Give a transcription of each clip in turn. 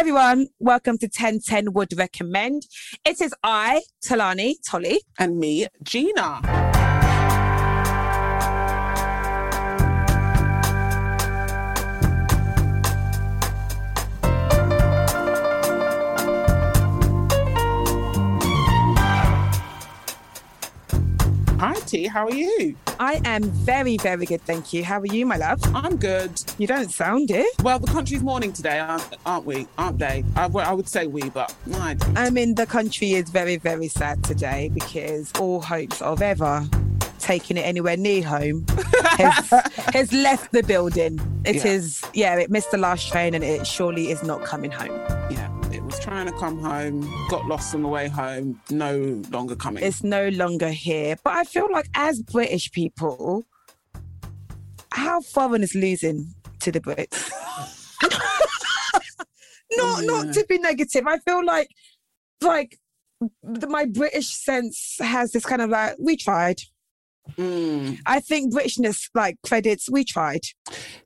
everyone. Welcome to 1010 Would Recommend. It is I, Tolani, Tolly. And me, Gina. How are you? I am very, very good, thank you. How are you, my love? I'm good. You don't sound it. Well, the country's mourning today, aren't, aren't we? Aren't they? I, I would say we, but no, I. I mean, the country is very, very sad today because all hopes of ever taking it anywhere near home has, has left the building. It Yeah. is, yeah, it missed the last train and it surely is not coming home. Yeah, was trying to come home, got lost on the way home, no longer coming. It's no longer here. But I feel like as British people, how foreign is losing to the Brits? not not to be negative. I feel like like my British sense has this kind of like we tried. Mm. I think Britishness like credits we tried.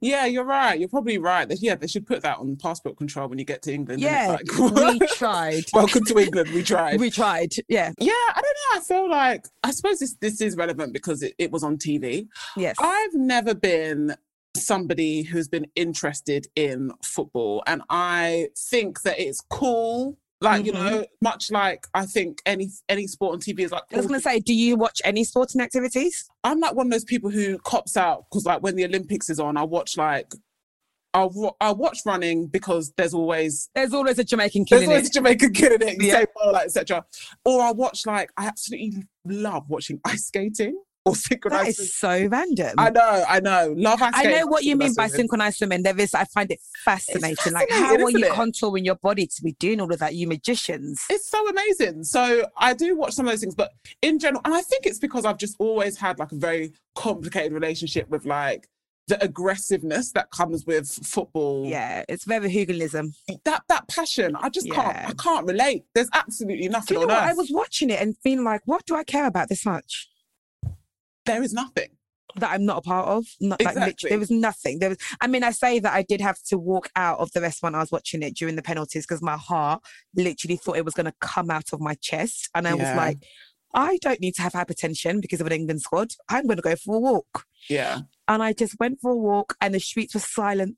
Yeah, you're right. You're probably right. That yeah, they should put that on passport control when you get to England. Yeah? Like, we tried. welcome to England. We tried. We tried. Yeah. yeah, I don't know. I feel like I suppose this this is relevant because it, it was on TV. Yes. I've never been somebody who's been interested in football, and I think that it's cool. Like you Mhm. know, much like I think any any sport on TV is like. I was gonna say, do you watch any sporting activities? I'm like one of those people who cops out because like when the Olympics is on, I watch like I'll wa- I watch running because there's always There's always a Jamaican there's kid in always it. a Jamaican kid in it, Yeah. yeah. like etc. Or I watch like I absolutely love watching ice skating or That synchronized. is so random. I know, I know, love I know what you mean by synchronized swimming. synchronized. There is, I find it fascinating. like, how are you it? contouring your body to be doing all of that? You magicians. It's so amazing. So I do watch some of those things, but in general, and I think it's because I've just always had like a very complicated relationship with like the aggressiveness that comes with football. Yeah, it's very hooliganism. that that passion i just Yeah. can't i can't relate there's absolutely Do nothing you know? I was watching it and being like, what do I care about this much? There is nothing That I'm not a part of. Not like Exactly. there was nothing. There was. I mean, I say that I did have to walk out of the restaurant I was watching it during the penalties because my heart literally thought it was going to come out of my chest, and I was like, I don't need to have hypertension because of an England squad. I'm going to go for a walk. yeah and I just went for a walk, and the streets were silent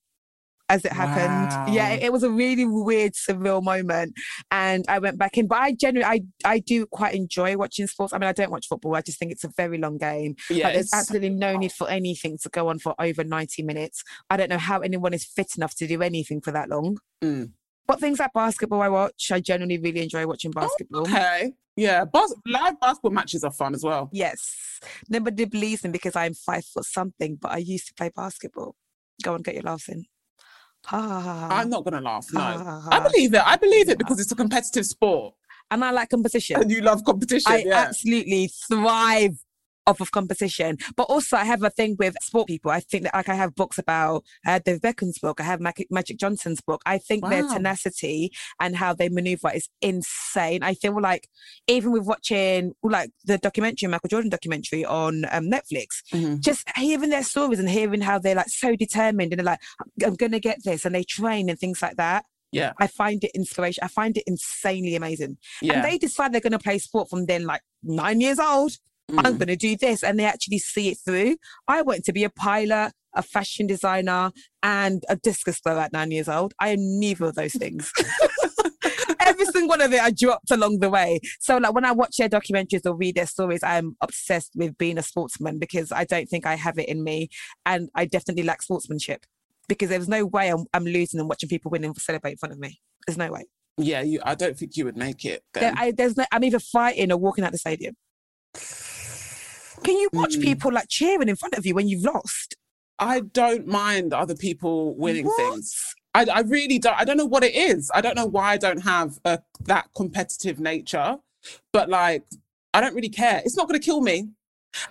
as it happened. Yeah, Wow. it, it was a really weird, surreal moment, and I went back in. But I generally, I, I do quite enjoy watching sports. I mean, I don't watch football. I just think it's a very long game. yeah Like, there's absolutely no need for anything to go on for over 90 minutes. I don't know how anyone is fit enough to do anything for that long. Mm. But things like basketball, I watch. I generally really enjoy watching basketball. okay yeah bas- live basketball matches are fun as well Yes. Nobody believes me because I'm five foot something, but I used to play basketball. Go and get your laughs in. I'm not gonna laugh no. I believe it. I believe it because it's a competitive sport. And I like competition. and you love competition I yeah. absolutely thrive off of competition. But also I have a thing with sport people. I think that like I have books about I had Dave Beckham's book, I have Mac- Magic Johnson's book. I think their tenacity and how they maneuver is insane. I feel like even with watching like the documentary, Michael Jordan documentary on um, Netflix, Mhm. just hearing their stories and hearing how they're like so determined and they're like, I'm gonna get this, and they train and things like that. yeah I find it inspiration. I find it insanely amazing. yeah And they decide they're going to play sport from then, like nine years old. I'm Mm. going to do this. And they actually see it through. I want to be a pilot, a fashion designer, and a discus thrower at nine years old. I am neither of those things. Every single one of it I dropped along the way. So, like when I watch their documentaries or read their stories, I'm obsessed with being a sportsman because I don't think I have it in me. And I definitely lack sportsmanship because there's no way I'm, I'm losing and watching people win and celebrate in front of me. There's no way. yeah you i don't think you would make it There. I, there's no, I'm either fighting or walking out the stadium. Can you watch Mm. people like cheering in front of you when you've lost? I don't mind other people winning What? things. I, I really don't. I don't know what it is. I don't know why I don't have a, that competitive nature, but like, I don't really care. It's not going to kill me.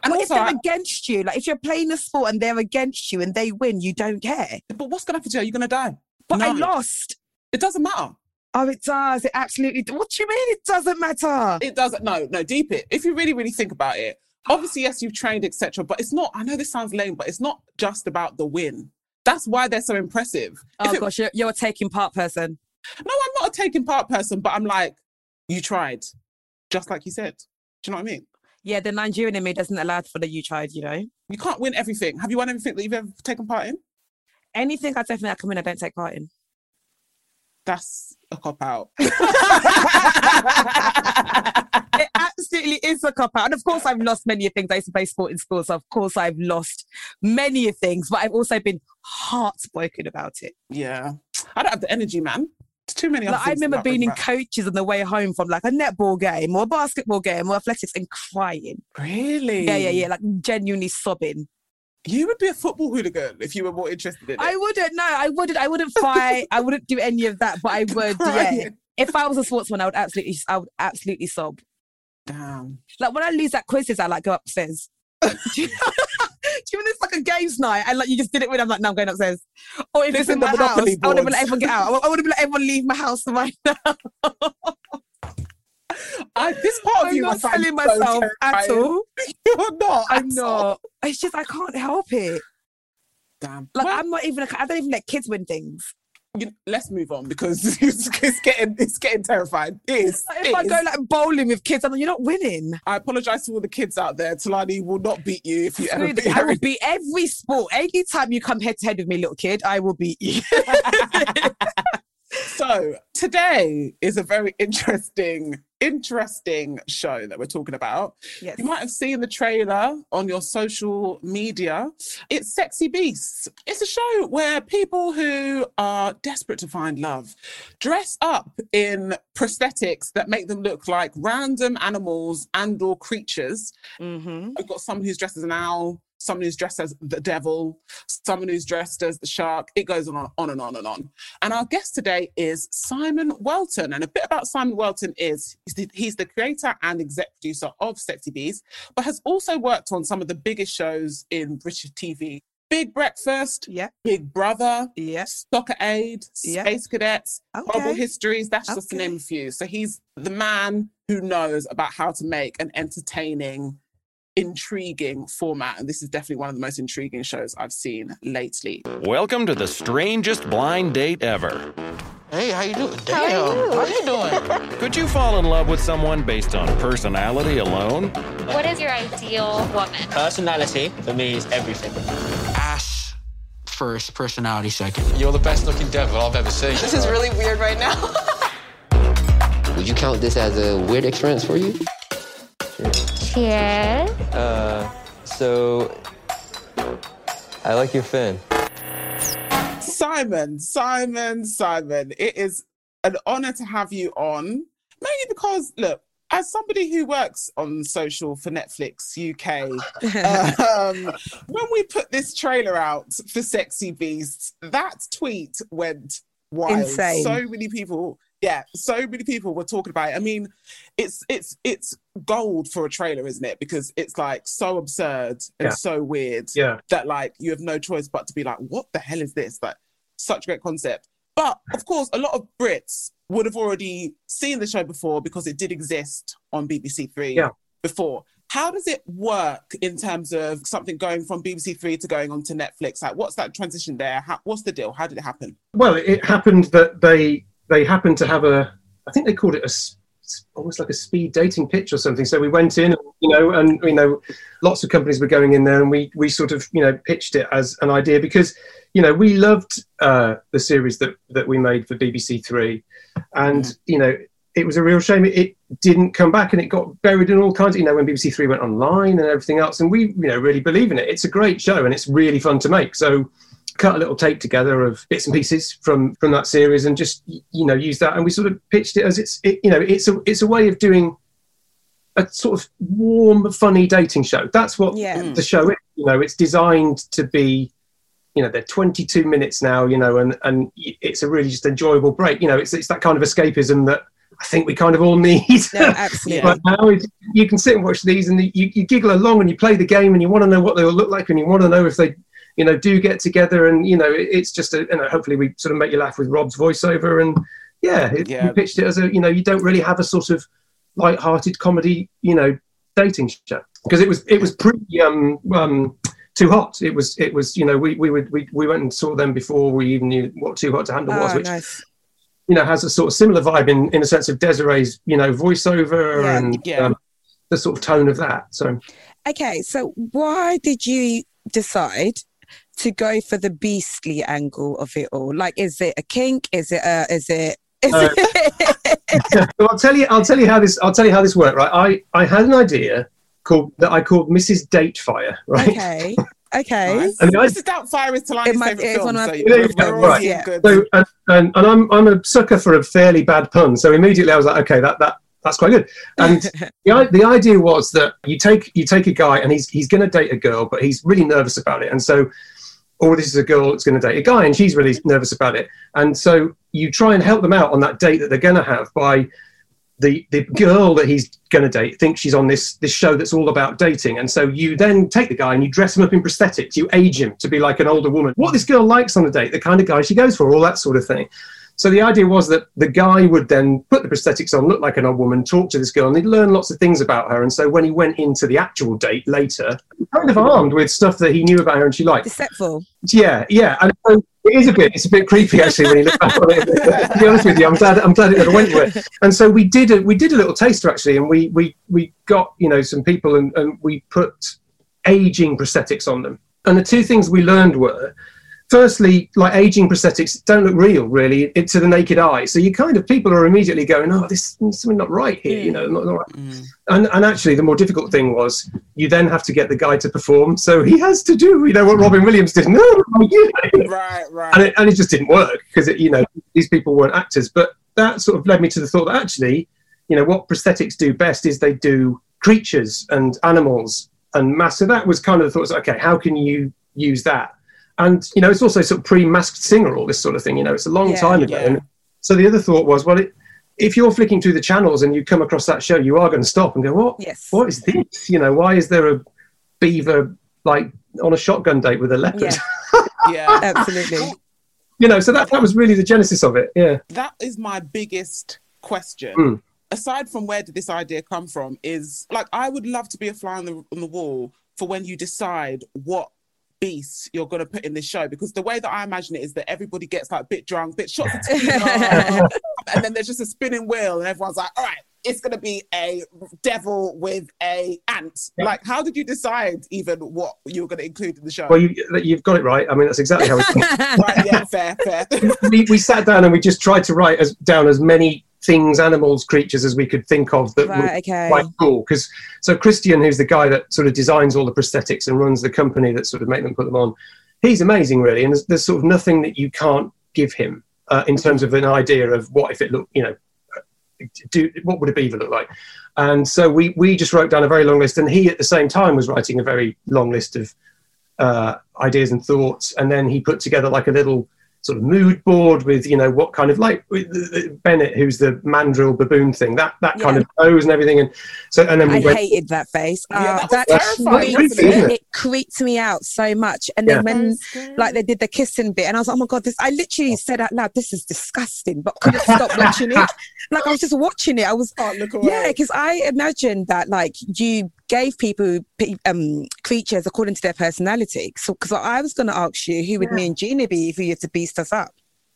And if also, they're I- against you? Like if you're playing a sport and they're against you and they win, you don't care. but what's going to happen to you? You're going to die. But I lost. It doesn't matter. Oh, it does. It absolutely. What do you mean? It doesn't matter. It doesn't. No, no. Deep it. If you really, really think about it, obviously, yes, you've trained, etc. But it's not. I know this sounds lame, but it's not just about the win. That's why they're so impressive. Oh it- gosh, you're, you're a taking part person. No, I'm not a taking part person, but I'm like, you tried, just like you said. Do you know what I mean? Yeah, the Nigerian in me doesn't allow for the you tried, you know. You can't win everything. Have you won everything that you've ever taken part in? Anything I definitely I can win, I don't take part in. That's a cop out. absolutely is a cop out. And of course, I've lost many things. I used to play sport in school, so of course, I've lost many things, but I've also been heartbroken about it. yeah. I don't have the energy, man. It's too many. Like, I remember being in coaches on the way home from like a netball game or a basketball game or athletics and crying. Really? Yeah, yeah, yeah, like genuinely sobbing. You would be a football hooligan if you were more interested in it. I wouldn't, no, I wouldn't, I wouldn't fight, I wouldn't do any of that, but I would, yeah. If I was a sportsman, I would absolutely, I would absolutely sob. Damn. Like when I lose at quizzes, I like go upstairs. do you you it's like a games night and like you just did it when I'm like, no, I'm going upstairs. Or if it's Listen, in my the house, Monopoly I would have boards. let everyone get out. I would have let everyone leave my house right now. I, this part of I'm you not I telling so myself at all. You're not. I'm at all. not. It's just I can't help it. Damn. Like Well, I'm not even. A, I don't even let kids win things. You, let's move on because it's, it's getting it's getting terrifying. It is. Like, it if I is. go like bowling with kids, I'm like, you're not winning. I apologize to all the kids out there. Tolani will not beat you if you ever beat. I will beat every sport. Anytime you come head to head with me, little kid, I will beat you. So today is a very interesting, interesting show that we're talking about. yes. You might have seen the trailer on your social media. It's Sexy Beasts. It's a show where people who are desperate to find love dress up in prosthetics that make them look like random animals and or creatures. Mm-hmm. We've got someone who's dressed as an owl, someone who's dressed as the devil, someone who's dressed as the shark. It goes on, on and on and on. And our guest today is Simon Welton. And a bit about Simon Welton is he's the, creator and exec producer of Sexy Beast, but has also worked on some of the biggest shows in British TV. Big Breakfast, Yeah. Big Brother, Yes. Soccer Aid, Yeah. Space Cadets, Horrible Histories. That's just to name a few. So he's the man who knows about how to make an entertaining, intriguing format. And this is definitely one of the most intriguing shows I've seen lately. Welcome to the strangest blind date ever. Hey, how you doing? Damn, how you doing? Could you fall in love with someone based on personality alone? What is your ideal woman? Personality for me is everything. Ass first, personality second. You're the best looking devil I've ever seen. This is really weird right now. Would you count this as a weird experience for you? Cheers. So, I like your fin. Simon, Simon, Simon, it is an honor to have you on, mainly because, look, as somebody who works on social for Netflix UK, um, when we put this trailer out for Sexy Beasts, that tweet went wild. Insane. So many people, yeah, so many people were talking about it. I mean, it's it's it's gold for a trailer, isn't it? Because it's like so absurd and Yeah. so weird Yeah. that like you have no choice but to be like, what the hell is this? Like, such a great concept. But of course, a lot of Brits would have already seen the show before because it did exist on BBC Three Yeah. before. How does it work in terms of something going from BBC Three to going on to Netflix? Like, what's that transition there? How, what's the deal? How did it happen? Well, it happened that they they happened to have a, I think they called it a, almost like a speed dating pitch or something. So we went in, you know, and you know, lots of companies were going in there, and we we sort of you know pitched it as an idea because you know we loved uh, the series that that we made for BBC Three, and you know. It was a real shame it, it didn't come back and it got buried in all kinds. You know, when BBC Three went online and everything else, and we, you know, really believe in it. It's a great show and it's really fun to make. So, cut a little tape together of bits and pieces from from that series and just you know use that. And we sort of pitched it as it's it, you know it's a it's a way of doing a sort of warm funny dating show. That's what Yeah. The show is you know. It's designed to be you know they're 22 minutes now you know and and it's a really just enjoyable break. You know it's it's that kind of escapism that I think we kind of all need No, absolutely. Right now, you can sit and watch these, and you, you giggle along, and you play the game, and you want to know what they will look like, and you want to know if they, you know, do get together, and you know, it, it's just a, you know, hopefully we sort of make you laugh with Rob's voiceover, and yeah, it, Yeah. we pitched it as a, you know, you don't really have a sort of light-hearted comedy, you know, dating show because it was it was pretty um um too hot. It was it was you know we we would we, we went and saw them before we even knew what too hot to handle was, Oh, which nice. you know has a sort of similar vibe in in a sense of Desiree's you know voiceover Yeah. and Yeah. um, the sort of tone of that. So Okay, so why did you decide to go for the beastly angle of it all? Like, is it a kink? Is it a? Is it? Is Uh, it well, I'll tell you. I'll tell you how this. I'll tell you how this worked. Right. I I had an idea called that I called Mrs. Datefire. Right. okay. Okay. Nice. And I- This is Doubtfire is Tolani's It might- favourite it's film. one of so my- you- There you we're go, already right. Yeah. So and, and, and I'm I'm a sucker for a fairly bad pun. So immediately I was like, okay, that that that's quite good. And the, the idea was that you take you take a guy and he's he's going to date a girl, but he's really nervous about it, and so. Or this is a girl that's going to date a guy, and she's really nervous about it. And so you try and help them out on that date that they're going to have by the the girl that he's going to date thinks she's on this this show that's all about dating, and so you then take the guy and you dress him up in prosthetics, you age him to be like an older woman. What this girl likes on a date, the kind of guy she goes for, all that sort of thing. So the idea was that the guy would then put the prosthetics on, look like an old woman, talk to this girl, and he'd learn lots of things about her. And so when he went into the actual date later, kind of armed with stuff that he knew about her and she liked. Deceitful. Yeah, yeah, and so it is a bit. It's a bit creepy actually when you look back on it. to be honest with you, I'm glad. I'm glad it never went to it. And so we did. A, we did a little taster actually, and we we we got you know some people and and we put aging prosthetics on them. And the two things we learned were. Firstly, like aging prosthetics don't look real, really, it, to the naked eye. So you kind of people are immediately going, "Oh, this there's something not right here," you know, not, not right. Mm. And, and actually, the more difficult thing was you then have to get the guy to perform. So he has to do, you know, what Robin Williams did. No, you know, Right, right. and it, and it just didn't work because you know these people weren't actors. But that sort of led me to the thought that actually, you know, what prosthetics do best is they do creatures and animals and mass. So that was kind of the thought. Okay, how can you use that? And you know, it's also sort of pre-masked singer, all this sort of thing. You know, it's a long Yeah, time ago. yeah. And so the other thought was, well, it, if you're flicking through the channels and you come across that show, you are going to stop and go, what? Yes. What is this? You know, why is there a beaver like on a shotgun date with a leopard? Yeah. yeah. Absolutely. you know, so that, that was really the genesis of it. Yeah. that is my biggest question. Mm. Aside from where did this idea come from, is like I would love to be a fly on the on the wall for when you decide what beasts you're going to put in this show because the way that I imagine it is that everybody gets like a bit drunk, bit shots of tequila, and then there's just a spinning wheel, and everyone's like, "All right, it's going to be a devil with a ant." Yeah. Like, how did you decide even what you were going to include in the show? Well, you, you've got it right. I mean, that's exactly how it right, yeah, fair, fair. we, we sat down and we just tried to write as, down as many things, animals, creatures as we could think of that were. Okay. quite cool. Because so Christian, who's the guy that sort of designs all the prosthetics and runs the company that sort of make them put them on, he's amazing, really. And there's, there's sort of nothing that you can't give him uh, in terms of an idea of what if it looked, you know, do what would a beaver look like? And so we we just wrote down a very long list, and he at the same time was writing a very long list of uh, ideas and thoughts, and then he put together like a little sort of mood board with you know what kind of like Bennett, who's the mandrill baboon thing, that that kind of pose and everything, and so and then we I went. hated that face. Yeah, Uh, that that was terrifying, creeped wasn't it? me- it creeped me out so much. And then Yeah. when like they did the kissing bit, and I was like, oh my god, this! I literally said out loud, "This is disgusting," but couldn't stop watching it. Like I was just watching it. I was Can't look yeah, because I imagined that like you gave people um creatures according to their personality. So because I was going to ask you, who would me and Gina be if you had to beast us up?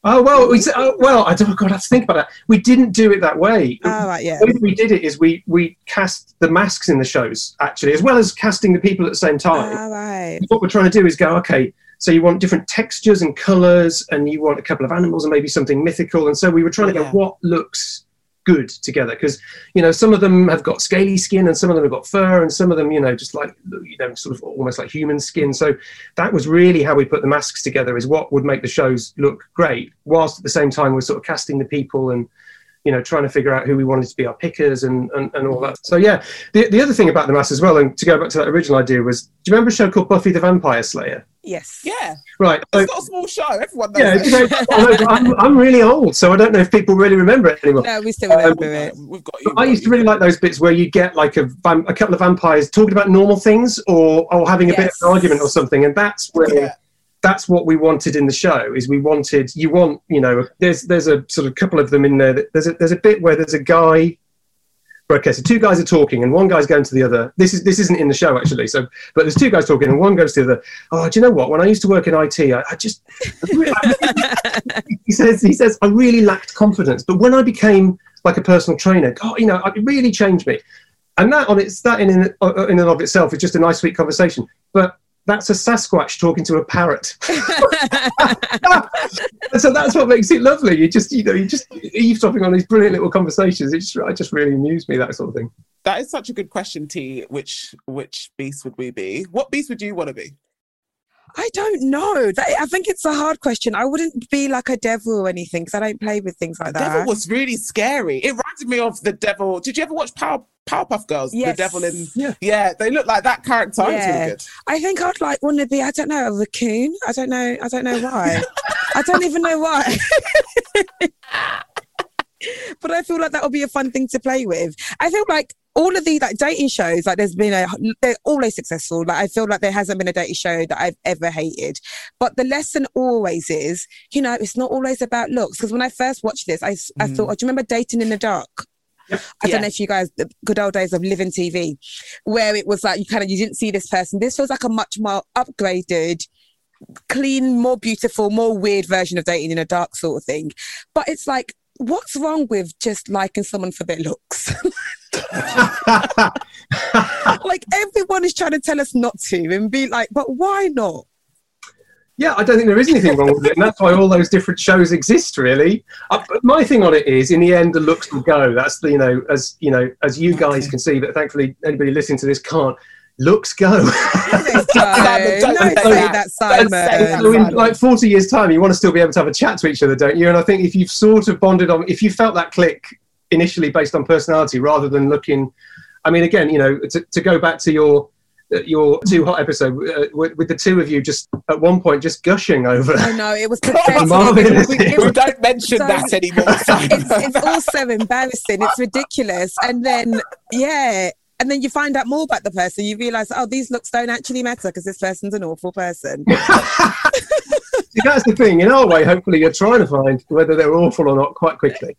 Oh well, we, s- oh, well, I don't. God, I have to think about that. We didn't do it that way. Oh right, yeah. The way we did it is we we cast the masks in the shows actually, as well as casting the people at the same time. All right. what we're trying to do is go okay so you want different textures and colors and you want a couple of animals and maybe something mythical and so we were trying to go Yeah. what looks good together because you know some of them have got scaly skin and some of them have got fur and some of them you know just like you know sort of almost like human skin. So that was really how we put the masks together is what would make the shows look great whilst at the same time we're sort of casting the people and you know trying to figure out who we wanted to be our pickers and and, and all that so yeah the, the other thing about the mass as well and to go back to that original idea was do you remember a show called buffy the vampire slayer Yes. Yeah, right so, it's not a small show. Everyone knows yeah, it. you know, I know, but I'm, I'm really old, so I don't know if people really remember it anymore. No, we still Um, remember it. We've got you. I used to really like those bits where you get like a, vam- a couple of vampires talking about normal things or, or having a bit of an argument or something, and that's where Yeah. That's what we wanted in the show. Is we wanted you want you know there's there's a sort of couple of them in there. That, there's a there's a bit where there's a guy Okay, so two guys are talking, and one guy's going to the other. This is this isn't in the show actually. So, but there's two guys talking, and one goes to the other. Oh, do you know what? When I used to work in IT, I, I just he says he says I really lacked confidence, but when I became like a personal trainer, God, you know, it really changed me. And that on its that in in, in and of itself is just a nice sweet conversation. But that's a Sasquatch talking to a parrot. so that's what makes it lovely. You just, you know, you just eavesdropping on these brilliant little conversations. It just, it just really amused me that sort of thing. That is such a good question, T. Which which beast would we be? What beast would you want to be? I don't know. That, I think it's a hard question. I wouldn't be like a devil or anything because I don't play with things like that. Devil was really scary. It reminded me of the devil. Did you ever watch Power Powerpuff Girls? Yes. The devil in Yeah. yeah, they look like that character. Yeah. really. I think I'd like want to be. I don't know a raccoon. I don't know. I don't know why. I don't even know why. but I feel like that would be a fun thing to play with. I feel like all of the like dating shows, like there's been a, they're always successful. Like I feel like there hasn't been a dating show that I've ever hated. But the lesson always is, you know, it's not always about looks. Because when I first watched this, I I mm. thought, oh, do you remember Dating in the Dark? I don't know if you guys, the good old days of living TV, where it was like you kind of you didn't see this person. This feels like a much more upgraded, clean, more beautiful, more weird version of dating in a dark sort of thing. But it's like, what's wrong with just liking someone for their looks? like everyone is trying to tell us not to, and be like, but why not? Yeah, I don't think there is anything wrong with it, and that's why all those different shows exist. Really, uh, but my thing on it is, in the end, the looks will go. That's the you know, as you know, as you guys can see, but thankfully anybody listening to this can't. Looks go. Don't say that. that, Don't say Simon. so in like 40 years time you want to still be able to have a chat to each other don't you and i think if you've sort of bonded on if you felt that click initially based on personality rather than looking i mean again you know to, to go back to your your too hot episode uh, with, with the two of you just at one point just gushing over I know it was pathetic. Marvelous. It was- it We was don't mention so- that anymore. it's, it's also embarrassing. It's ridiculous. And then, yeah. And then you find out more about the person. You realize, oh, these looks don't actually matter because this person's an awful person. See, that's the thing in our way hopefully you're trying to find whether they're awful or not quite quickly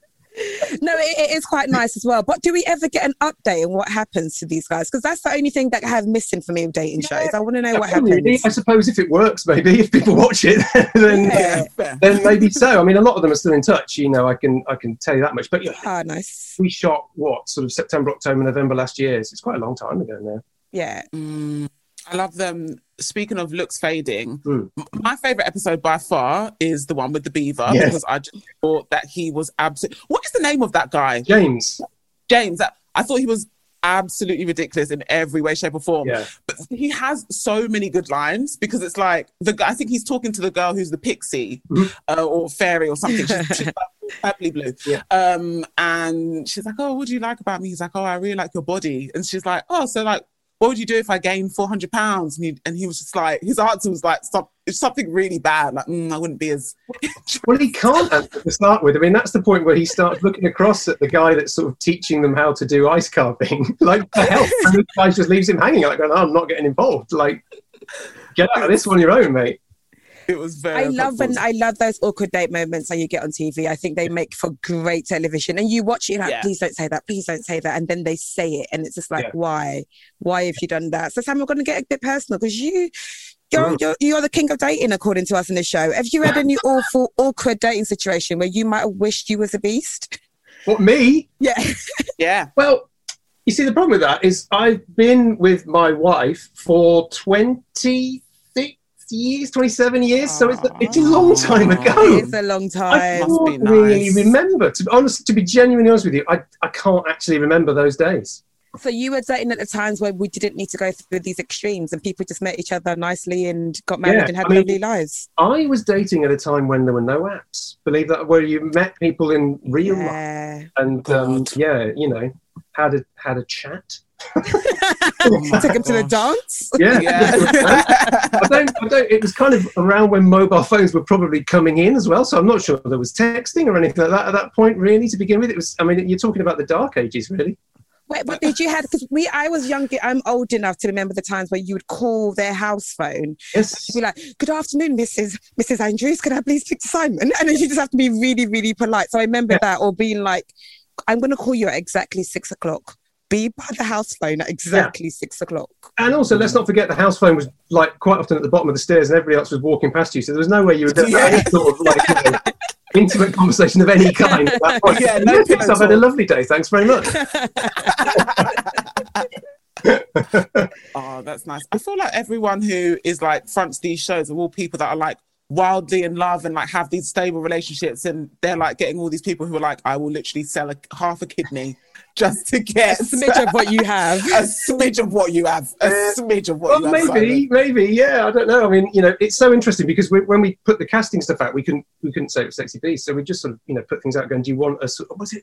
No, it, it is quite nice as well. But do we ever get an update on what happens to these guys? Because that's the only thing that I have missing for me with dating shows. I want to know what Really, happens. i suppose if it works maybe if people watch it then Yeah. Fair. then maybe so i mean a lot of them are still in touch you know i can i can tell you that much but yeah Ah, nice. we shot what sort of September, October, November last year. So it's quite a long time ago now. Yeah. Mm, I love them. Speaking of looks fading, Mm. my favorite episode by far is the one with the beaver Yes. because I just thought that he was absolute. What is the name of that guy? James, James. I thought he was absolutely ridiculous in every way, shape, or form. yeah, But he has so many good lines because it's like the. I think he's talking to the girl who's the pixie Mhm. uh, or fairy or something. She's, she's purpley blue. Yeah. Um, and she's like, "Oh, what do you like about me?" He's like, "Oh, I really like your body." And she's like, "Oh, so like." What would you do if I gained 400 pounds? And he, and he was just like, his answer was like, it's something really bad. Like, mm, I wouldn't be as. well, he can't answer to start with. I mean, that's the point where he starts looking across at the guy that's sort of teaching them how to do ice carving. like, the hell? And the guy just leaves him hanging. Like, going, oh, I'm not getting involved. Like, get out of this on your own, mate. It was very. I love uncomfortable. and I love those awkward date moments that you get on TV. I think they make for great television. And you watch it you're like, Yeah. please don't say that, please don't say that. And then they say it. And it's just like, Yeah. why? Why have you done that? So Sam, we're gonna get a bit personal because you you're, Mm. you're you're the king of dating according to us in the show. Have you had any awful, awkward dating situation where you might have wished you was a beast? What, me? Yeah. Yeah. Well, you see, the problem with that is I've been with my wife for 26 years, 27 years. So it's, it's a long time ago. It's a long time. Must be can't really remember. To be honest, to be genuinely honest with you, I, I can't actually remember those days. So you were dating at the times where we didn't need to go through these extremes and people just met each other nicely and got married Yeah, and had I mean- lovely lives. I was dating at a time when there were no apps. Believe that, where you met people in real life and um, yeah, you know, had a had a chat. Oh Took him to the dance. Yeah. Yeah. I don't, I don't, it was kind of around when mobile phones were probably coming in as well. So I'm not sure there was texting or anything like that at that point, really, to begin with. It was, I mean, you're talking about the dark ages, really. Wait, but did you have? Because we, I was young. I'm old enough to remember the times where you would call their house phone. Yes. You'd be like, "Good afternoon, Mrs. Mrs. Andrews. Can I please speak to Simon?" And then you just have to be really, really polite. So I remember Yeah. that, or being like, "I'm going to call you at exactly six o'clock." Be by the house phone at exactly six o'clock. And also, let's not forget the house phone was like quite often at the bottom of the stairs, and everybody else was walking past you. So there was no way you were going to have any sort of like you know, intimate conversation of any kind. At that point. Yeah, no pillow I've had a lovely day. Thanks very much. Oh, that's nice. I feel like everyone who is like fronts these shows are all people that are like wildly in love and like have these stable relationships, and they're like getting all these people who are like, I will literally sell a half a kidney just to get A smidge of what you have. a smidge of what you have, a smidge of what Well, you have. maybe, maybe, yeah. I don't know. I mean, you know, it's so interesting because we, when we put the casting stuff out, we couldn't we couldn't say it was sexy beast, so we just sort of you know put things out. Going, do you want a sort of, was it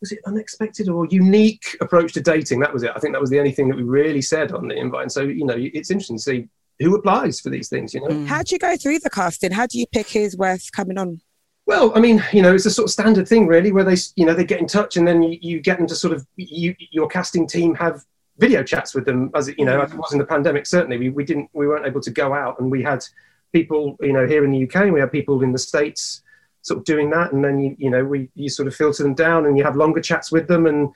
was it unexpected or unique approach to dating? That was it. I think that was the only thing that we really said on the invite. And so you know, it's interesting to see who applies for these things. You know. Mm. How do you go through the casting? How do you pick who's worth coming on? Well, I mean, you know, it's a sort of standard thing, really, where they, you know, they get in touch and then you, you get them to sort of, you, your casting team have video chats with them, as it, you know, as it mm. was in the pandemic. Certainly, we, we didn't, we weren't able to go out, and we had people, you know, here in the UK, and we had people in the states, sort of doing that, and then you, you know, we you sort of filter them down, and you have longer chats with them, and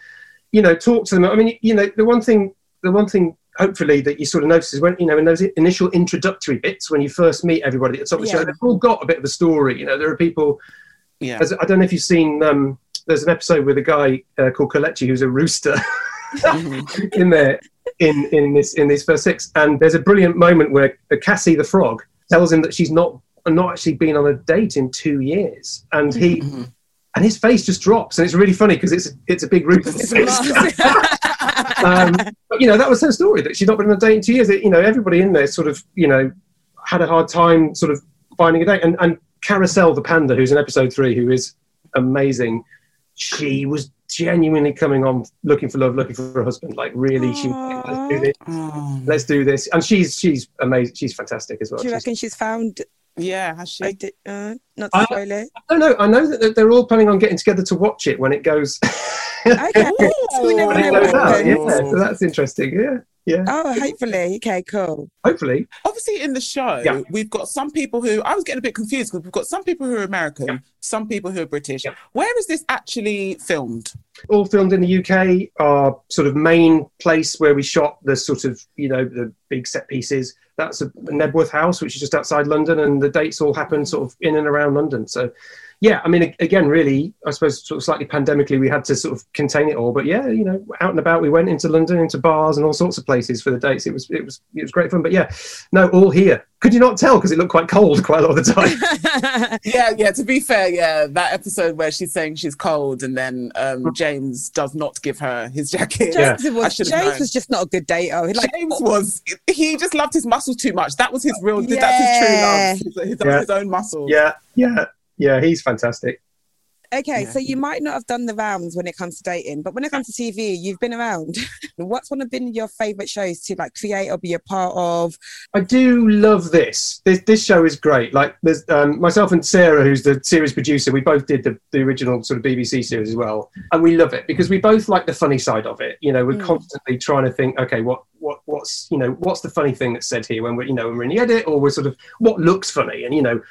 you know, talk to them. I mean, you know, the one thing, the one thing. Hopefully, that you sort of notice is when you know in those initial introductory bits when you first meet everybody at the top of the Yeah. show, they've all got a bit of a story. You know, there are people Yeah. as, I don't know if you've seen. Um, there's an episode with a guy uh, called Kalechi who's a rooster Mhm. in there in in this in these first six, and there's a brilliant moment where uh, Cassie the frog tells him that she's not not actually been on a date in two years, and he Mhm. And his face just drops, and it's really funny because it's it's a big rooster. um, but you know that was her story that she'd not been on a date in two years. It- you know everybody in there sort of you know had a hard time sort of finding a date, and and Carousel the panda, who's in episode three, who is amazing. She was genuinely coming on looking for love, looking for a husband. Like really, she let's do this, let's do this, and she's she's amazing. She's fantastic as well. Do you She's- reckon she's found? Yeah, has she? I did, uh, not to I- spoil it. I don't know. I know that they're all planning on getting together to watch it when it goes. Okay, so we never know goes out. Yeah, so that's interesting. Yeah, yeah. Oh, hopefully. Okay, cool. Hopefully, Obviously, in the show, Yeah. we've got some people who I was getting a bit confused because we've got some people who are American, Yeah. some people who are British. Yeah. Where is this actually filmed? all filmed in the UK. Our sort of main place where we shot the sort of you know the big set pieces. That's a Knebworth House, which is just outside London, and the dates all happen sort of in and around London. So, yeah, I mean, again, really, I suppose sort of slightly pandemically, we had to sort of contain it all. But yeah, you know, out and about, we went into London, into bars and all sorts of places for the dates. It was it was it was great fun. But yeah, no, all here. Could you not tell because it looked quite cold quite a lot of the time? Yeah, yeah. To be fair, yeah, that episode where she's saying she's cold and then Mm. um, James does not give her his jacket. James, I was, James was just not a good dater. Like, James was he just loved his muscles too much. That was his real. Yeah. That's his true love. His, his, Yeah. his own muscles. yeah, yeah, yeah. He's fantastic. Okay, Yeah. so you might not have done the rounds when it comes to dating, but when it comes to TV, you've been around. What's one of been your favorite shows to like create or be a part of? I do love this. This this show is great. Like there's um, myself and Sarah, who's the series producer. We both did the, the original sort of BBC series as well, and we love it because we both like the funny side of it. You know, we're Mm. constantly trying to think, okay, what what what's you know what's the funny thing that's said here when we're you know when we're in the edit or we're sort of what looks funny, and you know, it,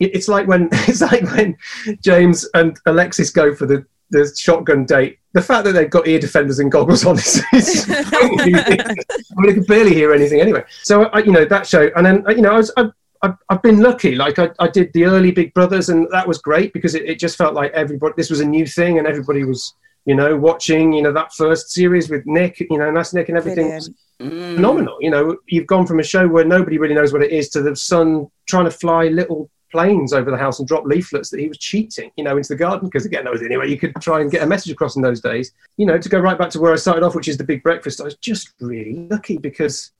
it's like when it's like when James and Alexis go for the the shotgun date. The fact that they've got ear defenders and goggles on is, is I mean, I could barely hear anything anyway. So I, you know that show, and then you know I was. I, I've, I've been lucky. Like I, I did the early Big Brothers, and that was great because it, it just felt like everybody. This was a new thing, and everybody was, you know, watching. You know that first series with Nick. You know, and that's Nick and everything. Brilliant. Mm. phenomenal. You know, you've gone from a show where nobody really knows what it is to the son trying to fly little planes over the house and drop leaflets that he was cheating, you know, into the garden. Because again, that was the only way you could try and get a message across in those days. You know, to go right back to where I started off, which is the big breakfast. I was just really lucky because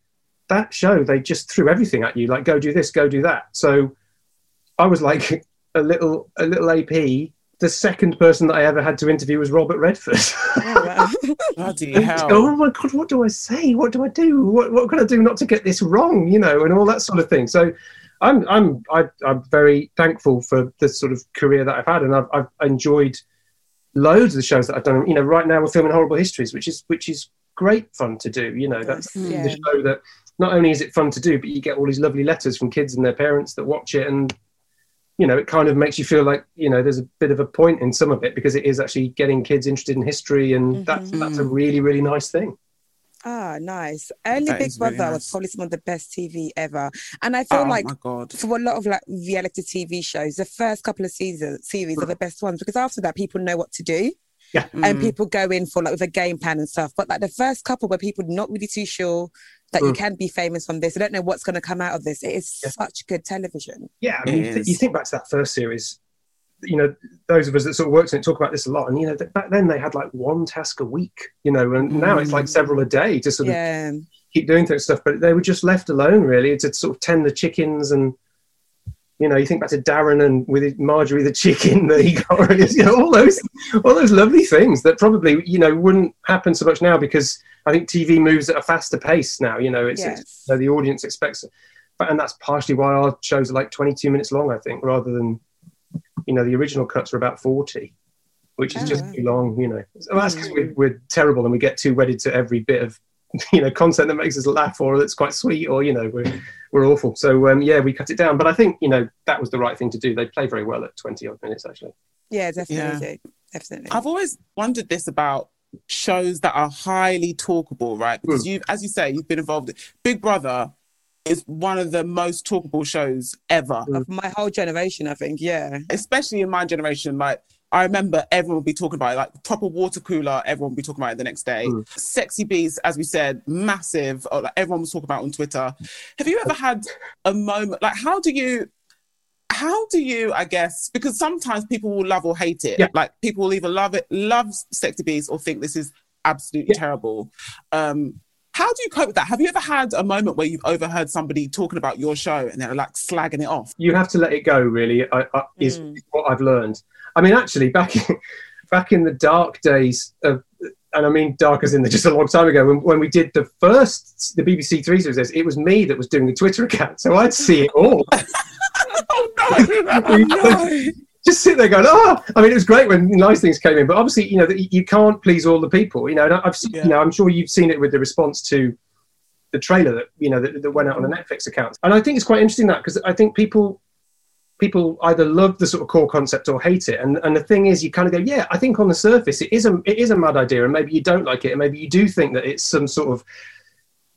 that show they just threw everything at you, like go do this, go do that. So I was like a little a little AP. The second person that I ever had to interview was Robert Redford. Oh, wow. Bloody hell. oh my god, what do I say? What do I do? What, what can I do not to get this wrong? You know, and all that sort of thing. So, I'm I'm I, I'm very thankful for the sort of career that I've had, and I've, I've enjoyed loads of the shows that I've done. You know, right now we're filming Horrible Histories, which is which is great fun to do. You know, that's Yeah. the show that not only is it fun to do, but you get all these lovely letters from kids and their parents that watch it, and you know, it kind of makes you feel like you know there's a bit of a point in some of it because it is actually getting kids interested in history, and that's mm-hmm. that's a really really nice thing. Ah, nice. Early That Big is really Brother was nice. probably some of the best TV ever. And I feel Oh like god. for a lot of like reality TV shows, the first couple of seasons series are the best ones because after that people know what to do. Yeah. And Mm. people go in for like with a game plan and stuff. But like the first couple where people not really too sure that you Mm. can be famous from this, I don't know what's gonna come out of this. It is Yeah. such good television. Yeah, I mean, you, th- you think back to that first series. You know, those of us that sort of worked in it talk about this a lot, and you know, th- back then they had like one task a week. You know, and now it's like Mm. several a day to sort of keep doing things stuff. But they were just left alone really to sort of tend the chickens and. You know, you think back to Darren and with Marjorie the chicken that he got, you know, all those, all those lovely things that probably you know wouldn't happen so much now because I think TV moves at a faster pace now. You know, it's, it's Yes. so the audience expects it. But and that's partially why our shows are like 22 minutes long, I think, rather than you know the original cuts are about 40, which is Oh, just wow. too long. You know, so that's because we're, we're terrible and we get too wedded to every bit of you know content that makes us laugh or that's quite sweet or you know we're we're awful. So um, yeah, we cut it down. But I think you know that was the right thing to do. They play very well at 20 odd minutes actually. Yeah, definitely Yeah. Definitely. I've always wondered this about shows that are highly talkable, right? Hmm. Because you, as you say, you've been involved. In Big Brother is one of the most talkable shows ever, of my whole generation, I think. Yeah. especially in my generation. Like I remember everyone would be talking about it, like proper water cooler. Everyone would be talking about it the next day. Mm. Sexy Beast, as we said, massive. Or like everyone was talking about it on Twitter. Have you ever had a moment like how do you? How do you, I guess, because sometimes people will love or hate it. Yeah. Like people will either love it, love Sexy Beast, or think this is absolutely Yeah. terrible. Um, how do you cope with that? Have you ever had a moment where you've overheard somebody talking about your show and they're like slagging it off? you have to let it go really I, I, is Mm. what i've learned i mean actually back in, back in the dark days of and i mean dark as in the, just a long time ago when, when we did the first the bbc three series it was me that was doing the twitter account so i'd see it all Oh just sit there going oh i mean it was great when nice things came in but obviously you know that you can't please all the people you know and i've seen, Yeah. you know i'm sure you've seen it with the response to the trailer that you know that, that went out on the mm. netflix account and i think it's quite interesting that because i think people people either love the sort of core concept or hate it and and the thing is you kind of go yeah i think on the surface it is a it is a mad idea and maybe you don't like it and maybe you do think that it's some sort of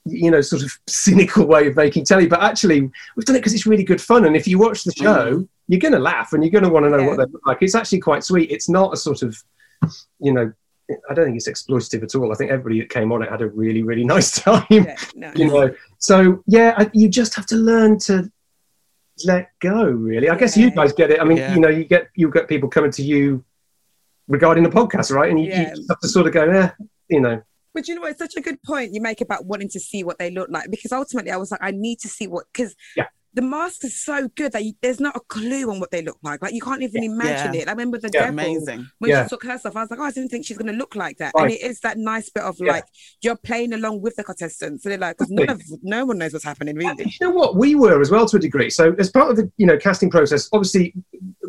you know sort of cynical way of making telly but actually we've done it because it's really good fun and if you watch the show mm. you're going to laugh and you're going to want to know Yeah. what they look like it's actually quite sweet it's not a sort of you know i don't think it's exploitative at all i think everybody that came on it had a really really nice time Yeah. No. you know so yeah I, you just have to learn to let go really i guess you guys get it i mean Yeah. you know you get you get people coming to you regarding the podcast right and you, Yeah. you just have to sort of go yeah you know But you know? It's such a good point you make about wanting to see what they look like because ultimately I was like, I need to see what because Yeah. The mask is so good that you, there's not a clue on what they look like. Like you can't even imagine Yeah. it. I remember the Yeah. devil Amazing. when Yeah. she took herself. I was like, oh, I didn't think she's gonna look like that. Right. And it is that nice bit of Yeah. like you're playing along with the contestants. So they're like, because none of no one knows what's happening And really. you know what we were as well to a degree so as part of the you know casting process obviously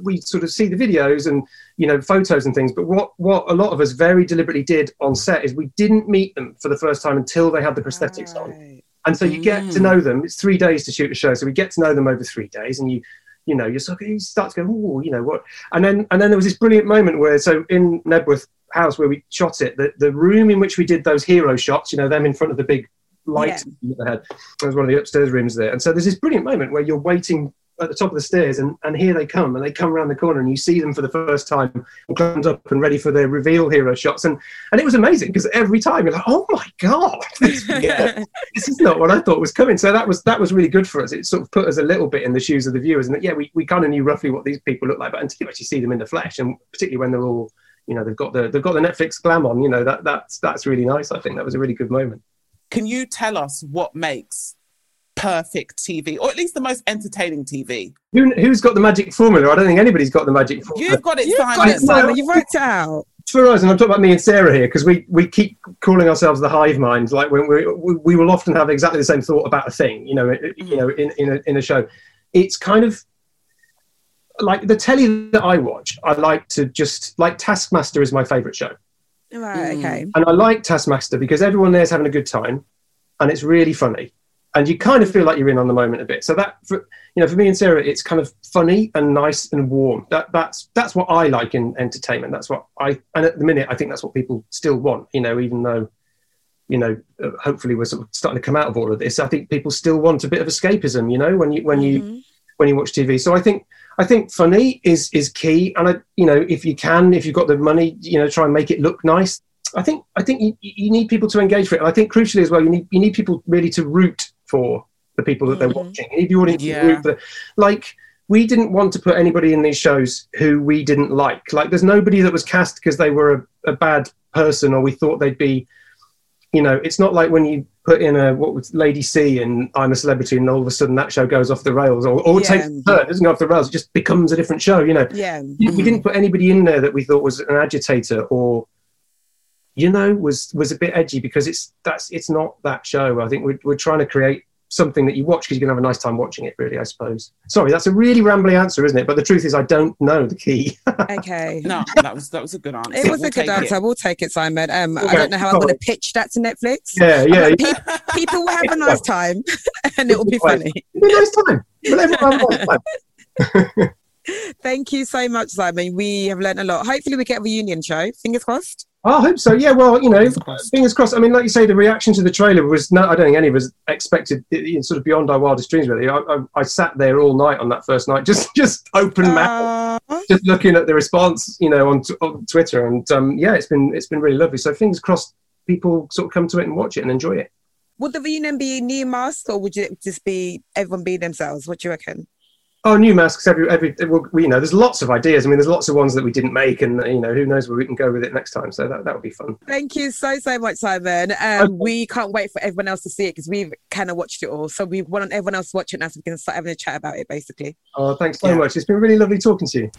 we sort of see the videos and you know photos and things but what what a lot of us very deliberately did on set is we didn't meet them for the first time until they had the prosthetics on Right. And so you get to Mm. know them. It's three days to shoot a show. So we get to know them over three days and you you know you're sort of, you start to go oh you know what? And then and then there was this brilliant moment where so in Knebworth house where we shot it the, the room in which we did those hero shots you know them in front of the big light that they had it was one of the upstairs rooms there. And so there's this brilliant moment where you're waiting at the top of the stairs and, and here they come and they come around the corner and you see them for the first time and climbed up and ready for their reveal hero shots and and it was amazing because every time you're like oh my god Yeah. this is not what I thought was coming. So that was that was really good for us. It sort of put us a little bit in the shoes of the viewers, and that, yeah, we, we kind of knew roughly what these people look like, but until you actually see them in the flesh, and particularly when they're all, you know, they've got the they've got the Netflix glam on, you know, that that's that's really nice. I think that was a really good moment. Can you tell us what makes perfect TV, or at least the most entertaining TV? Who who's got the magic formula? I don't think anybody's got the magic formula. You've got it, You've Simon. got it, Simon. Simon. You've worked it out. for us, and I'm talking about me and Sarah here, because we, we keep calling ourselves the hive mind. Like when we, we we will often have exactly the same thought about a thing, you know, you know, in in a, in a show. It's kind of like the telly that I watch. I like to just like Taskmaster is my favorite show, Right. Okay. and I like Taskmaster because everyone there's having a good time, and it's really funny. And you kind of feel like you're in on the moment a bit. So that, for, you know, for me and Sarah, it's kind of funny and nice and warm. That that's that's what I like in entertainment. That's what I and at the minute I think that's what people still want. You know, even though you know, hopefully we're sort of starting to come out of all of this. I think people still want a bit of escapism, you know, when you when Mm-hmm. you when you watch TV. So I think I think funny is is key, and I, you know, if you can, if you've got the money, you know, try and make it look nice. I think I think you, you need people to engage for it, and I think crucially as well, you need you need people really to root for the people that they're mm-hmm. watching. You need the audience Yeah. root. Like we didn't want to put anybody in these shows who we didn't like. Like there's nobody that was cast because they were a, a bad person or we thought they'd be you know, it's not like when you put in a what was Lady C and I'm a Celebrity, and all of a sudden that show goes off the rails, or, or Yeah. takes a turn, doesn't go off the rails, it just becomes a different show. You know, Yeah. we we didn't put anybody in there that we thought was an agitator or, you know, was was a bit edgy because it's that's it's not that show. I think we're we're trying to create something that you watch because you can have a nice time watching it. Really, I suppose. Sorry, that's a really rambly answer, isn't it? But the truth is, I don't know the key. Okay. No, that was that was a good answer. It was We'll a good take it. answer. We'll take it, Simon. Um, I don't know how I'm going to pitch that to Netflix. yeah, yeah. But pe- people will have a nice time, and it will be funny. It'll be a nice time. We'll have a nice time. Thank you so much, Simon. We have learned a lot. Hopefully, we get a reunion show. Fingers crossed. I hope so. Yeah, well, you know, Fingers crossed. fingers crossed. I mean, like you say, the reaction to the trailer was no. I don't think any of us expected it, it- sort of beyond our wildest dreams. Really, I, I, I sat there all night on that first night, just just open mouth, Aw. just looking at the response, you know, on, t- on Twitter, and um, yeah, it's been it's been really lovely. So fingers crossed, people sort of come to it and watch it and enjoy it. Would the reunion be new masks, or would it just be everyone be themselves? What do you reckon? Oh, new masks. Every every well, we, you know, there's lots of ideas. I mean, there's lots of ones that we didn't make, and you know, who knows where we can go with it next time. So that that would be fun. Thank you so so much, Simon. Um, we can't wait for everyone else to see it because we've kind of watched it all. So we want everyone else to watch it now, so we can start having a chat about it. Basically, Oh, thanks so Yeah. much. It's been really lovely talking to you.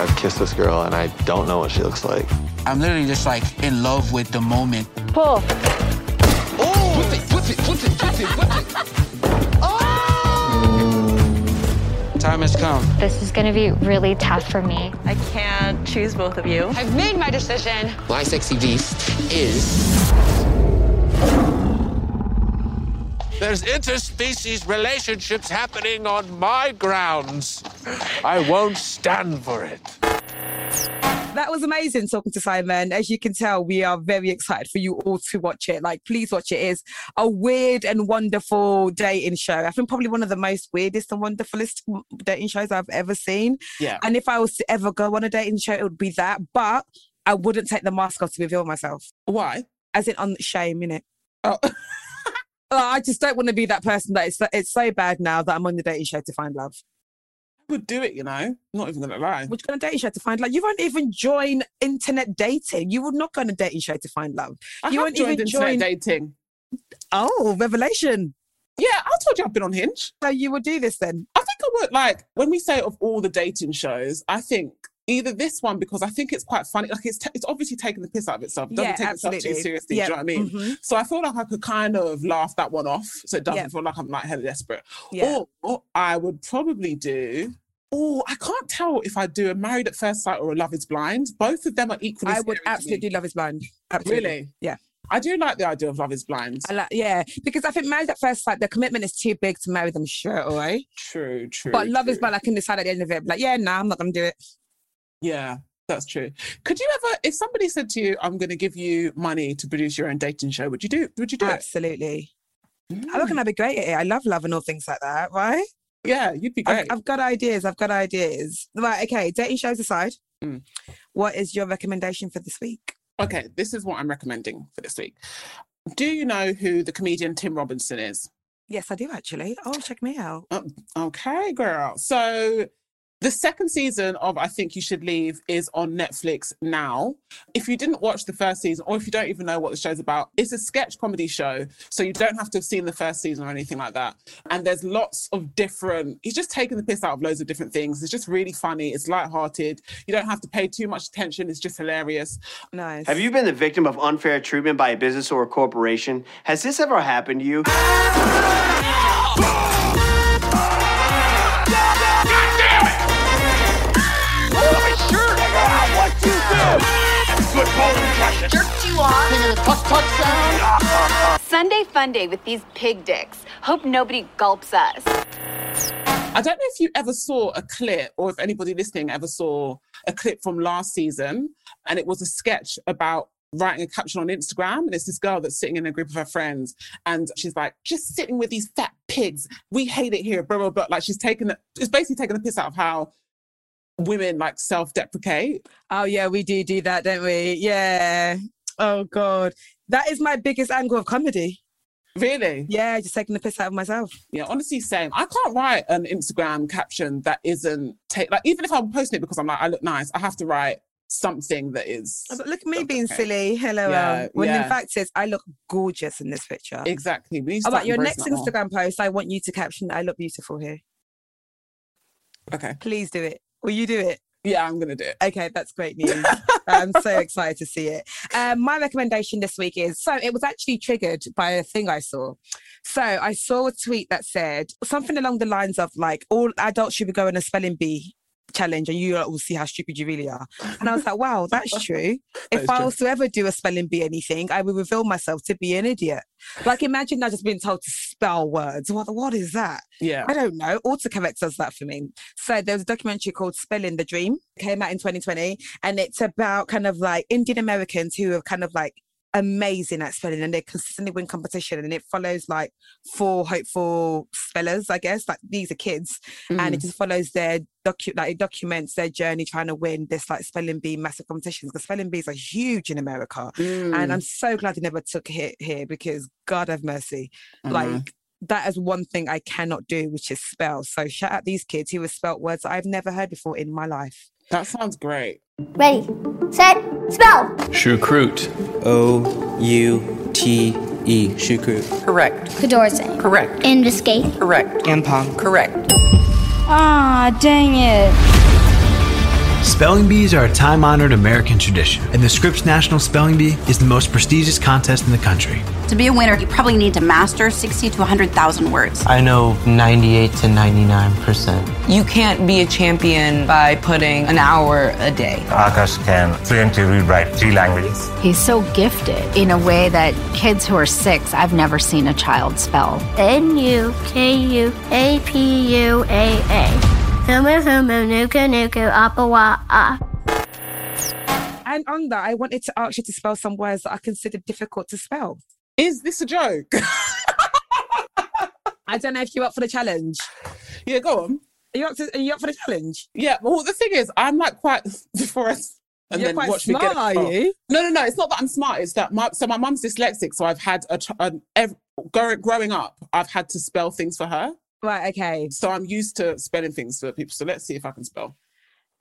I've kissed this girl and I don't know what she looks like. I'm literally just like in love with the moment. Pull. Time has come. This is gonna be really tough for me. I can't choose both of you. I've made my decision. My sexy beast is. There's interspecies relationships happening on my grounds. I won't stand for it. That was amazing talking to Simon. As you can tell, we are very excited for you all to watch it. Like, please watch it. It's a weird and wonderful dating show. I think probably one of the most weirdest and wonderfulest dating shows I've ever seen. Yeah. And if I was to ever go on a dating show, it would be that. But I wouldn't take the mask off to reveal myself, Why? as in on shame, innit? Oh. Oh, I just don't want to be that person that it's, it's so bad now that I'm on the dating show to find love. Would do it, you know. Not even gonna lie. Would you go on a dating show to find love? You won't even join internet dating. You would not go on a dating show to find love. I you won't joined even internet join- dating. Oh, revelation. Yeah, I told you I've been on Hinge. So you would do this then? I think I would like when we say of all the dating shows, I think either this one because I think it's quite funny. Like it's t- it's obviously taking the piss out of itself. It doesn't Yeah, take itself too seriously. Yeah, Do you know what I mean? mhm. So I feel like I could kind of laugh that one off, so it doesn't Yeah. feel like I'm like hella desperate. Yeah. Or I would probably do. Oh, I can't tell if I do a Married at First Sight or a Love Is Blind. Both of them are equally. I would to absolutely do Love is Blind. Absolutely. Really? Yeah. I do like the idea of Love Is Blind. I like, yeah, because I think married at first sight, the commitment is too big to marry them straight away. True, true. But love is blind. I can decide at the end of it, like, yeah, no, I'm not gonna do it. Yeah, that's true. Could you ever, if somebody said to you, "I'm going to give you money to produce your own dating show," would you do? Would you do it? Absolutely. I Mm. reckon I'd be great at it. I love love and all things like that, right? Yeah, you'd be I've, great. I've got ideas. I've got ideas. Right, okay. Dating shows aside, Mm. what is your recommendation for this week? Okay, this is what I'm recommending for this week. Do you know who the comedian Tim Robinson is? Yes, I do actually. Oh, check me out. Okay, girl. So the second season of I Think You Should Leave is on Netflix now. If you didn't watch the first season, or if you don't even know what the show's about, it's a sketch comedy show. So you don't have to have seen the first season or anything like that. And there's lots of different, he's just taking the piss out of loads of different things. It's just really funny. It's lighthearted. You don't have to pay too much attention. It's just hilarious. Nice. Have you been the victim of unfair treatment by a business or a corporation? Has this ever happened to you? What you do? Good bowling jerked you on. Sunday fun day with these pig dicks. Hope nobody gulps us. I don't know if you ever saw a clip or if anybody listening ever saw a clip from last season and it was a sketch about writing a caption on Instagram and it's this girl that's sitting in a group of her friends and she's like, just sitting with these fat pigs. We hate it here, blah, blah, blah. Like she's taking the, it's basically taking the piss out of how women like self-deprecate. Oh yeah, we do do that, don't we? Yeah. Oh god, that is my biggest angle of comedy. Really? Yeah, just taking the piss out of myself. Yeah, honestly, same. I can't write an Instagram caption that isn't take like even if I'm posting it because I'm like I look nice, I have to write something that is. Oh, look at me being silly. Hello, Yeah, um, when yeah. in fact is I look gorgeous in this picture. Exactly. We About your next that more. Instagram post, I want you to caption "I look beautiful here." Okay. Please do it. Will you do it? Yeah, I'm gonna do it. Okay, that's great news. I'm so excited to see it. Um, my recommendation this week is so it was actually triggered by a thing I saw. So I saw a tweet that said something along the lines of like all adults should be going a spelling bee challenge and you will see how stupid you really are. And I was like, wow, that's true. That if I true. was to ever do a spelling bee anything, I would reveal myself to be an idiot. Like imagine I just being told to spell words. What what is that? Yeah. I don't know. Autocorrect does that for me. So there was a documentary called Spelling the Dream, came out in 2020, and it's about kind of like Indian Americans who are kind of like amazing at spelling and they consistently win competition and it follows like four hopeful spellers i guess like these are kids and it Mm. just follows their docu like it documents their journey trying to win this like spelling bee massive competitions because spelling bees are huge in america and Mm. i'm so glad they never took a hit here because god have mercy Mhm. like that is one thing I cannot do, which is spell. So shout out these kids who have spelt words I've never heard before in my life. That sounds great. Ready, set, spell. Choucroute. O U T E. Choucroute. Correct. Cadorze. Correct. Ambuscade. Correct. Ampong. Correct. Ah, dang it. Spelling bees are a time honored American tradition, and the Scripps National Spelling Bee is the most prestigious contest in the country. To be a winner, you probably need to master 60 to 100,000 words. I know 98 to 99%. You can't be a champion by putting an hour a day. Akash can fluently read write three languages. He's so gifted in a way that kids who are six, I've never seen a child spell. N U K U A P U A A. Humu humu nuku nuku apawa ah. And on that, I wanted to ask you to spell some words that I consider difficult to spell. Is this a joke? I don't know if you're up for the challenge. Yeah, go on. Are you up, to, are you up for the challenge? Yeah, well, the thing is, I'm like quite before us. And You're then quite watch me get smart, it are wrong. you? No, no, no. It's not that I'm smart. It's that my so my mum's dyslexic, so I've had a, ch- an growing growing up, I've had to spell things for her. Right, okay. So I'm used to spelling things for people. So let's see if I can spell.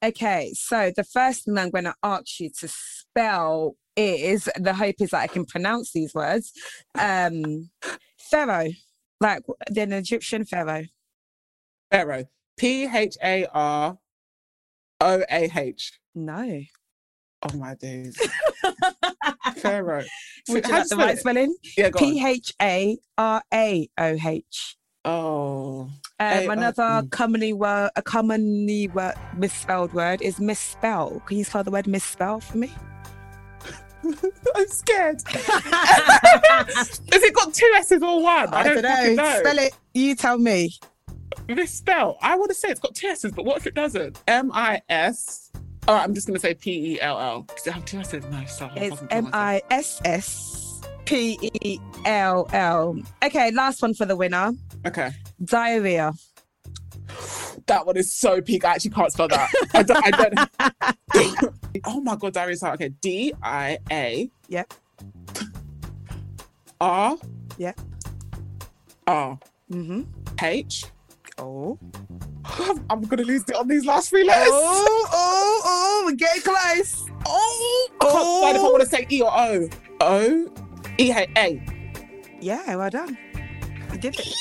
Okay, so the first thing I'm going to ask you to spell is the hope is that I can pronounce these words. Um, pharaoh, like an Egyptian pharaoh. Pharaoh. P H A R O A H. No. Oh my days. Pharaoh. Would you like the right spell spelling? Yeah. P H A R A O H. Oh. Um, uh, another mm. commonly word, a commonly word, misspelled word is misspell. Can you spell the word misspell for me? I'm scared. Has it got two S's or one? I, don't, fucking know. Spell it. You tell me. Misspell. I want to say it's got two S's, but what if it doesn't? M I S. Right, I'm just going to say P E L L. Does it have two S's? No, so I'm It's M. I S S P E L L. Okay, last one for the winner. Okay. Diarrhea. That one is so peak. I actually can't spell that. I don't. I don't. oh my god, diarrhea. Okay. D I A. Yep. R. Yep. R. Mm-hmm. H. Oh. I'm gonna lose it on these last three letters. Oh, oh, oh, we're getting close. Oh, I can't decide if I want to say E or O. O. E H A. Yeah, well done. You did it.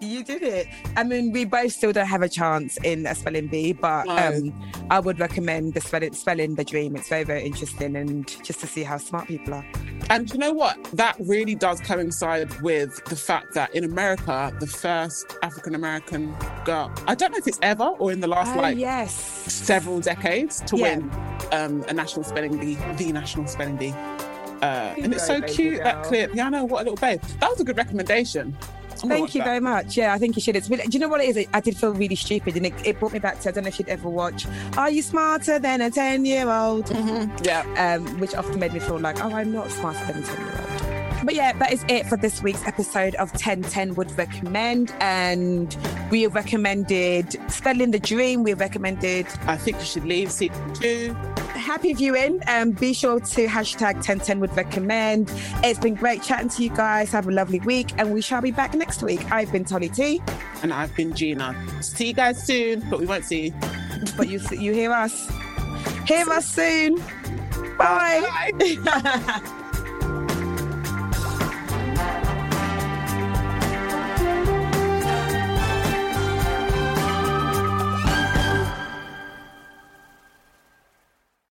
You did it. I mean, we both still don't have a chance in a spelling bee, but No. um, I would recommend the spelling, spelling the dream. It's very, very interesting, and just to see how smart people are. And you know what? That really does coincide with the fact that in America, the first African American girl, I don't know if it's ever or in the last Oh, like yes. several decades to Yeah. win um, a national spelling bee, the national spelling bee. Uh, and it's so cute that clip. Yeah, I know what a little babe. That was a good recommendation. I'm Thank you that. very much. Yeah, I think you should. It's really, do you know what it is? I did feel really stupid, and it, it brought me back to I don't know if you'd ever watch Are You Smarter Than a Ten Year Old? Yeah. Um, which often made me feel like, oh, I'm not smarter than a ten year old. But yeah, that is it for this week's episode of 1010 Would Recommend. And we have recommended Spelling the Dream. We have recommended I think you should leave season two. Happy viewing. Um, be sure to hashtag 1010 Would Recommend. It's been great chatting to you guys. Have a lovely week, and we shall be back next week. I've been Tolly T. And I've been Gina. See you guys soon, but we won't see you. But you, you hear us. Hear us soon. Bye. Bye.